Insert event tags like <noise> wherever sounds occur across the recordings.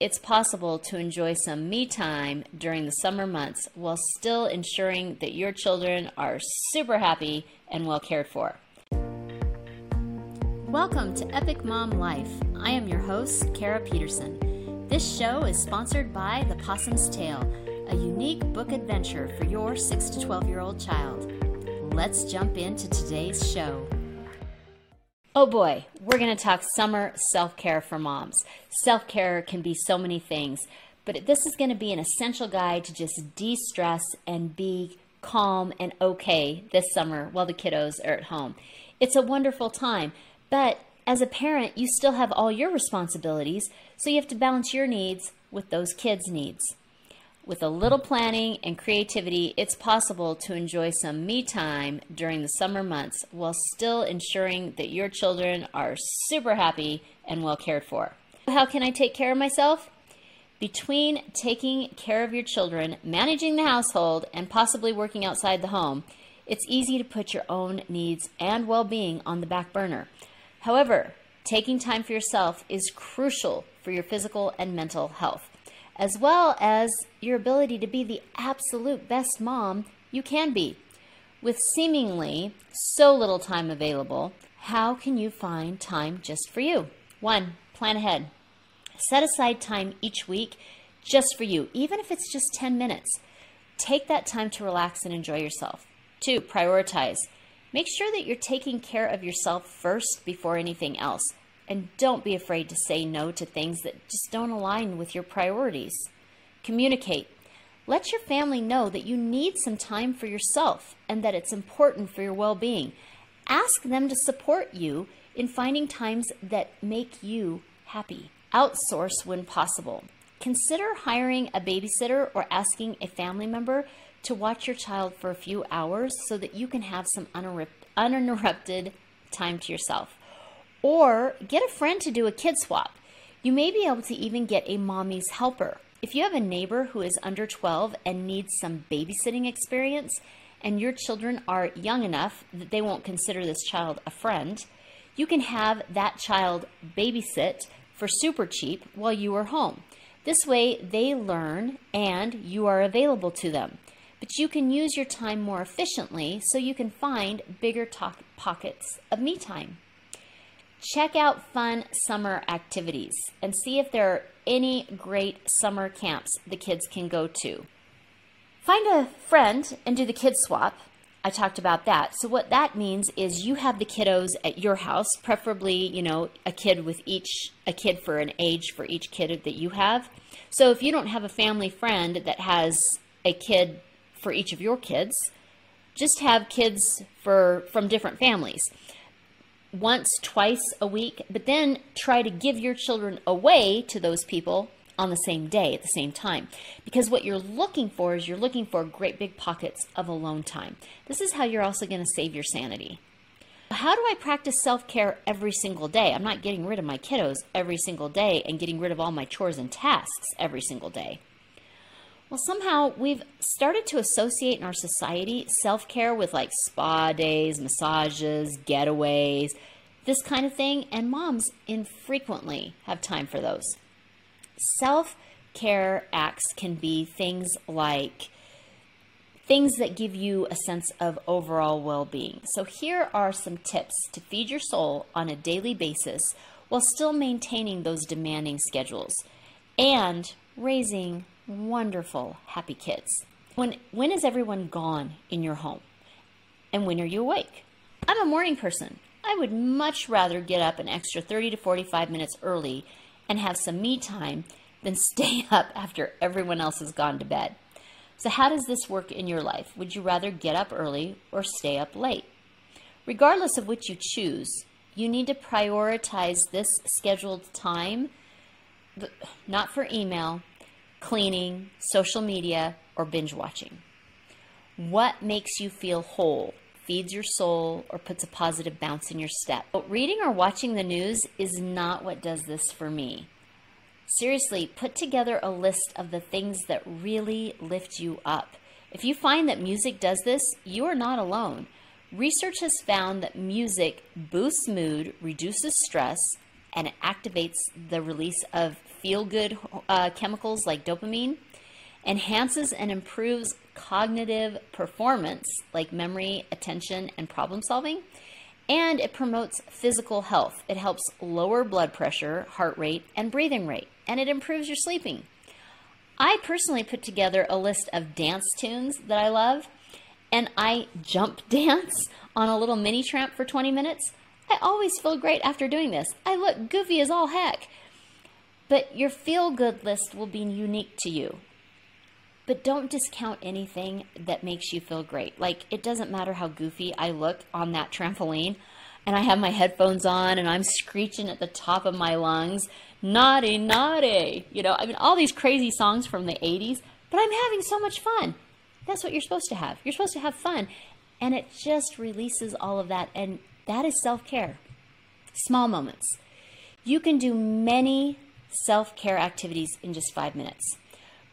It's possible to enjoy some me time during the summer months while still ensuring that your children are super happy and well cared for. Welcome to Epic Mom Life. I am your host, Kara Peterson. This show is sponsored by The Possum's Tale, a unique book adventure for your 6 to 12 year old child. Let's jump into today's show. Oh boy, we're going to talk summer self care for moms. Self care can be so many things, but this is going to be an essential guide to just de stress and be calm and okay this summer while the kiddos are at home. It's a wonderful time, but as a parent, you still have all your responsibilities, so you have to balance your needs with those kids' needs. With a little planning and creativity, it's possible to enjoy some me time during the summer months while still ensuring that your children are super happy and well cared for. How can I take care of myself? Between taking care of your children, managing the household, and possibly working outside the home, it's easy to put your own needs and well being on the back burner. However, taking time for yourself is crucial for your physical and mental health as well as your ability to be the absolute best mom you can be. With seemingly so little time available, how can you find time just for you? One, plan ahead. Set aside time each week just for you, even if it's just 10 minutes. Take that time to relax and enjoy yourself. Two, prioritize. Make sure that you're taking care of yourself first before anything else. And don't be afraid to say no to things that just don't align with your priorities. Communicate. Let your family know that you need some time for yourself and that it's important for your well being. Ask them to support you in finding times that make you happy. Outsource when possible. Consider hiring a babysitter or asking a family member to watch your child for a few hours so that you can have some uninterrupted time to yourself. Or get a friend to do a kid swap. You may be able to even get a mommy's helper. If you have a neighbor who is under 12 and needs some babysitting experience, and your children are young enough that they won't consider this child a friend, you can have that child babysit for super cheap while you are home. This way, they learn and you are available to them. But you can use your time more efficiently so you can find bigger pockets of me time. Check out fun summer activities and see if there are any great summer camps the kids can go to. Find a friend and do the kid swap. I talked about that. So what that means is you have the kiddos at your house, preferably, you know, a kid with each a kid for an age for each kid that you have. So if you don't have a family friend that has a kid for each of your kids, just have kids for from different families once, twice a week, but then try to give your children away to those people on the same day at the same time. Because what you're looking for is you're looking for great big pockets of alone time. This is how you're also going to save your sanity. How do I practice self care every single day? I'm not getting rid of my kiddos every single day and getting rid of all my chores and tasks every single day. Well, somehow we've started to associate in our society self care with like spa days, massages, getaways, this kind of thing, and moms infrequently have time for those. Self care acts can be things like things that give you a sense of overall well being. So, here are some tips to feed your soul on a daily basis while still maintaining those demanding schedules and raising wonderful, happy kids. When, when is everyone gone in your home? And when are you awake? I'm a morning person. I would much rather get up an extra 30 to 45 minutes early and have some me time than <laughs> stay up after everyone else has gone to bed. So, how does this work in your life? Would you rather get up early or stay up late? Regardless of which you choose, you need to prioritize this scheduled time, not for email, cleaning, social media, or binge watching. What makes you feel whole, feeds your soul, or puts a positive bounce in your step? But reading or watching the news is not what does this for me. Seriously, put together a list of the things that really lift you up. If you find that music does this, you are not alone. Research has found that music boosts mood, reduces stress, and activates the release of feel good uh, chemicals like dopamine, enhances and improves cognitive performance like memory, attention, and problem solving. And it promotes physical health. It helps lower blood pressure, heart rate, and breathing rate, and it improves your sleeping. I personally put together a list of dance tunes that I love, and I jump <laughs> dance on a little mini tramp for 20 minutes. I always feel great after doing this. I look goofy as all heck. But your feel good list will be unique to you. But don't discount anything that makes you feel great. Like, it doesn't matter how goofy I look on that trampoline, and I have my headphones on and I'm screeching at the top of my lungs, naughty, naughty. You know, I mean, all these crazy songs from the 80s, but I'm having so much fun. That's what you're supposed to have. You're supposed to have fun. And it just releases all of that. And that is self care. Small moments. You can do many self care activities in just five minutes.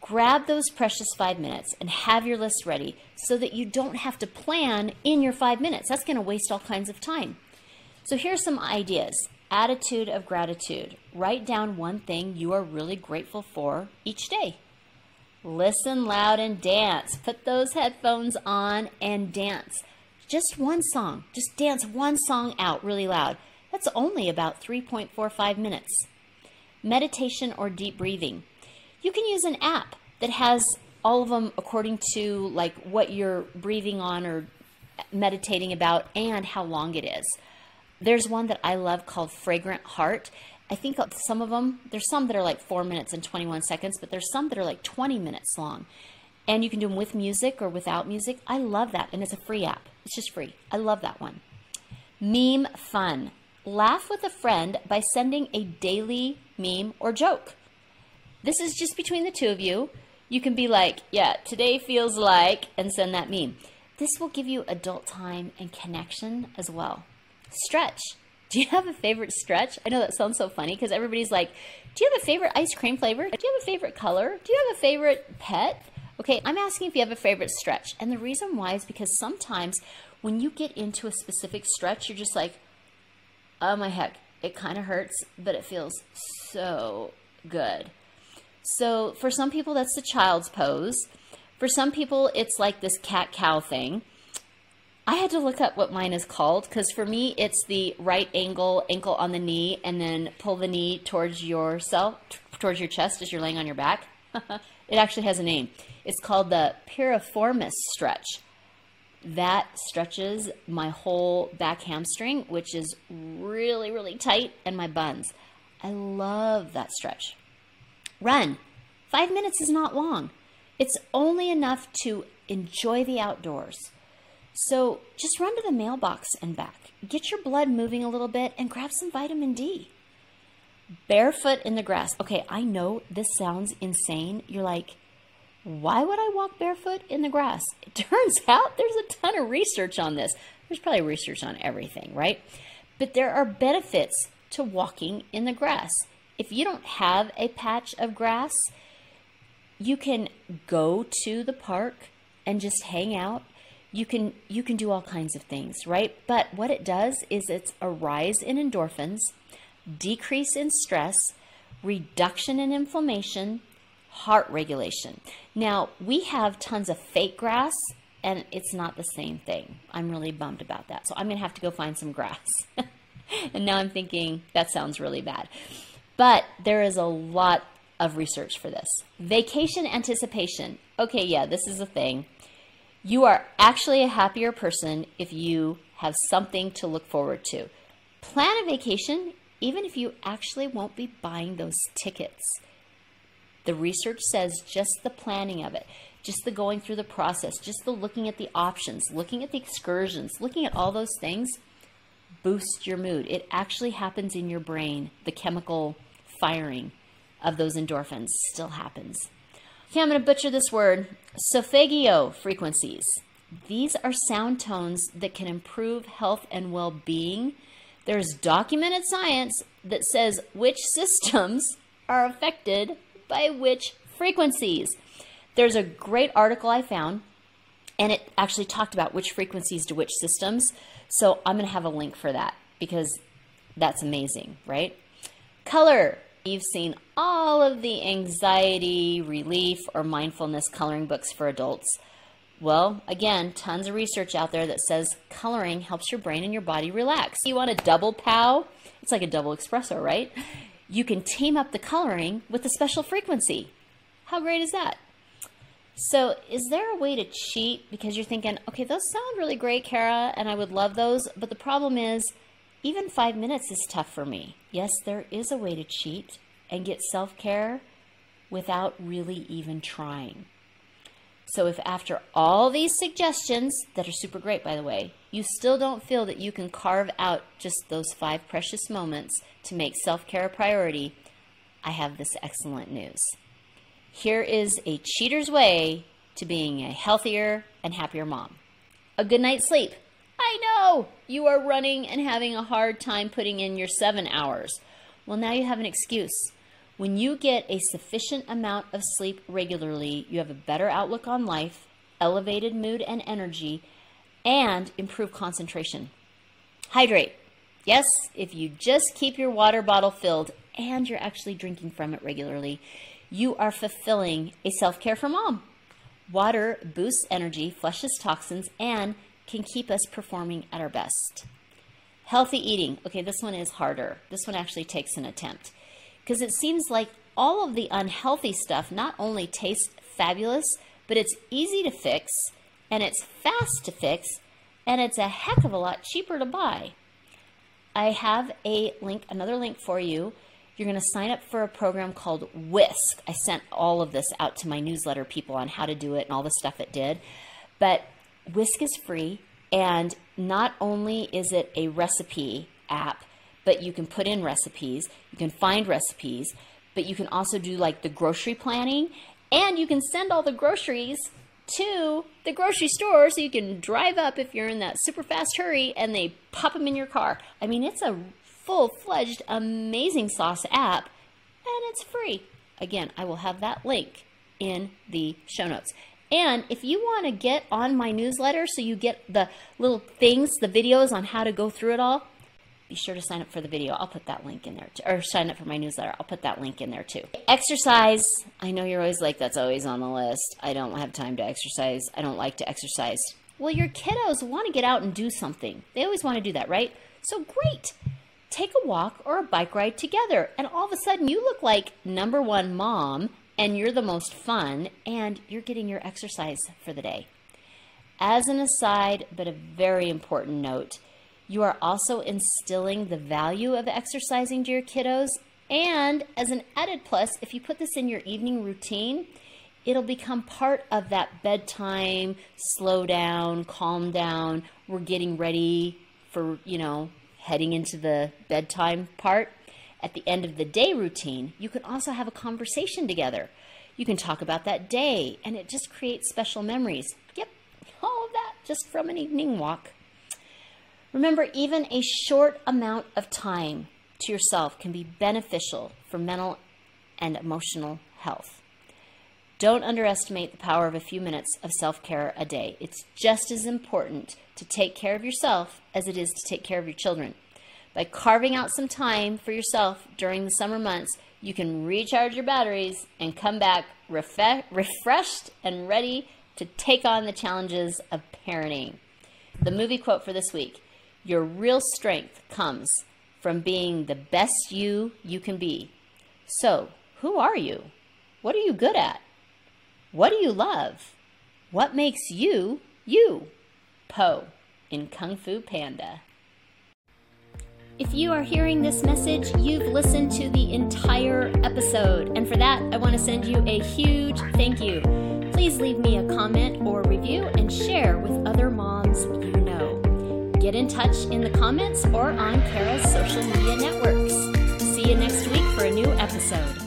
Grab those precious five minutes and have your list ready so that you don't have to plan in your five minutes. That's going to waste all kinds of time. So, here's some ideas attitude of gratitude. Write down one thing you are really grateful for each day. Listen loud and dance. Put those headphones on and dance. Just one song. Just dance one song out really loud. That's only about 3.45 minutes. Meditation or deep breathing. You can use an app that has all of them according to like what you're breathing on or meditating about and how long it is. There's one that I love called Fragrant Heart. I think some of them, there's some that are like four minutes and 21 seconds, but there's some that are like 20 minutes long. And you can do them with music or without music. I love that. And it's a free app, it's just free. I love that one. Meme fun. Laugh with a friend by sending a daily meme or joke. This is just between the two of you. You can be like, yeah, today feels like, and send that meme. This will give you adult time and connection as well. Stretch. Do you have a favorite stretch? I know that sounds so funny because everybody's like, Do you have a favorite ice cream flavor? Do you have a favorite color? Do you have a favorite pet? Okay, I'm asking if you have a favorite stretch. And the reason why is because sometimes when you get into a specific stretch, you're just like, Oh my heck, it kind of hurts, but it feels so good. So for some people, that's the child's pose. For some people, it's like this cat cow thing. I had to look up what mine is called because for me, it's the right angle, ankle on the knee, and then pull the knee towards yourself, towards your chest as you're laying on your back. <laughs> it actually has a name. It's called the piriformis stretch. That stretches my whole back hamstring, which is really, really tight, and my buns. I love that stretch. Run. Five minutes is not long. It's only enough to enjoy the outdoors so just run to the mailbox and back. Get your blood moving a little bit and grab some vitamin D. Barefoot in the grass. Okay, I know this sounds insane. You're like, why would I walk barefoot in the grass? <laughs> It turns out there's a ton of research on this. There's probably research on everything, right? But there are benefits to walking in the grass. If you don't have a patch of grass, you can go to the park and just hang out you can you can do all kinds of things, right? But what it does is it's a rise in endorphins, decrease in stress, reduction in inflammation, heart regulation. Now, we have tons of fake grass and it's not the same thing. I'm really bummed about that. So I'm going to have to go find some grass. <laughs> and now I'm thinking that sounds really bad. But there is a lot of research for this. Vacation anticipation. Okay, yeah, this is a thing. You are actually a happier person if you have something to look forward to. Plan a vacation even if you actually won't be buying those tickets. The research says just the planning of it, just the going through the process, just the looking at the options, looking at the excursions, looking at all those things boosts your mood. It actually happens in your brain. The chemical firing of those endorphins still happens. Okay, I'm going to butcher this word. Solfeggio frequencies. These are sound tones that can improve health and well being. There's documented science that says which systems are affected by which frequencies. There's a great article I found, and it actually talked about which frequencies to which systems. So I'm going to have a link for that because that's amazing, right? Color You've seen all of the anxiety, relief, or mindfulness coloring books for adults. Well, again, tons of research out there that says coloring helps your brain and your body relax. You want a double pow? It's like a double espresso, right? You can team up the coloring with a special frequency. How great is that? So, is there a way to cheat because you're thinking, okay, those sound really great, Kara, and I would love those, but the problem is, even five minutes is tough for me. Yes, there is a way to cheat and get self care without really even trying. So, if after all these suggestions, that are super great by the way, you still don't feel that you can carve out just those five precious moments to make self care a priority, I have this excellent news. Here is a cheater's way to being a healthier and happier mom a good night's sleep. I know you are running and having a hard time putting in your seven hours. Well, now you have an excuse. When you get a sufficient amount of sleep regularly, you have a better outlook on life, elevated mood and energy, and improved concentration. Hydrate. Yes, if you just keep your water bottle filled and you're actually drinking from it regularly, you are fulfilling a self care for mom. Water boosts energy, flushes toxins, and can keep us performing at our best. Healthy eating. Okay, this one is harder. This one actually takes an attempt because it seems like all of the unhealthy stuff not only tastes fabulous, but it's easy to fix and it's fast to fix and it's a heck of a lot cheaper to buy. I have a link, another link for you. You're going to sign up for a program called Whisk. I sent all of this out to my newsletter people on how to do it and all the stuff it did. But Whisk is free, and not only is it a recipe app, but you can put in recipes, you can find recipes, but you can also do like the grocery planning, and you can send all the groceries to the grocery store so you can drive up if you're in that super fast hurry and they pop them in your car. I mean, it's a full fledged amazing sauce app and it's free. Again, I will have that link in the show notes. And if you want to get on my newsletter so you get the little things, the videos on how to go through it all, be sure to sign up for the video. I'll put that link in there, or sign up for my newsletter. I'll put that link in there too. Exercise. I know you're always like, that's always on the list. I don't have time to exercise. I don't like to exercise. Well, your kiddos want to get out and do something. They always want to do that, right? So great. Take a walk or a bike ride together, and all of a sudden you look like number one mom, and you're the most fun, and you're getting your exercise for the day. As an aside, but a very important note, you are also instilling the value of exercising to your kiddos. And as an added plus, if you put this in your evening routine, it'll become part of that bedtime, slow down, calm down. We're getting ready for, you know, heading into the bedtime part. At the end of the day routine, you can also have a conversation together. You can talk about that day, and it just creates special memories. Yep, all of that just from an evening walk. Remember, even a short amount of time to yourself can be beneficial for mental and emotional health. Don't underestimate the power of a few minutes of self care a day. It's just as important to take care of yourself as it is to take care of your children. By carving out some time for yourself during the summer months, you can recharge your batteries and come back refe- refreshed and ready to take on the challenges of parenting. The movie quote for this week your real strength comes from being the best you you can be. So, who are you? What are you good at? What do you love? What makes you you? Po in Kung Fu Panda. If you are hearing this message, you've listened to the entire episode. And for that, I want to send you a huge thank you. Please leave me a comment or review and share with other moms you know. Get in touch in the comments or on Kara's social media networks. See you next week for a new episode.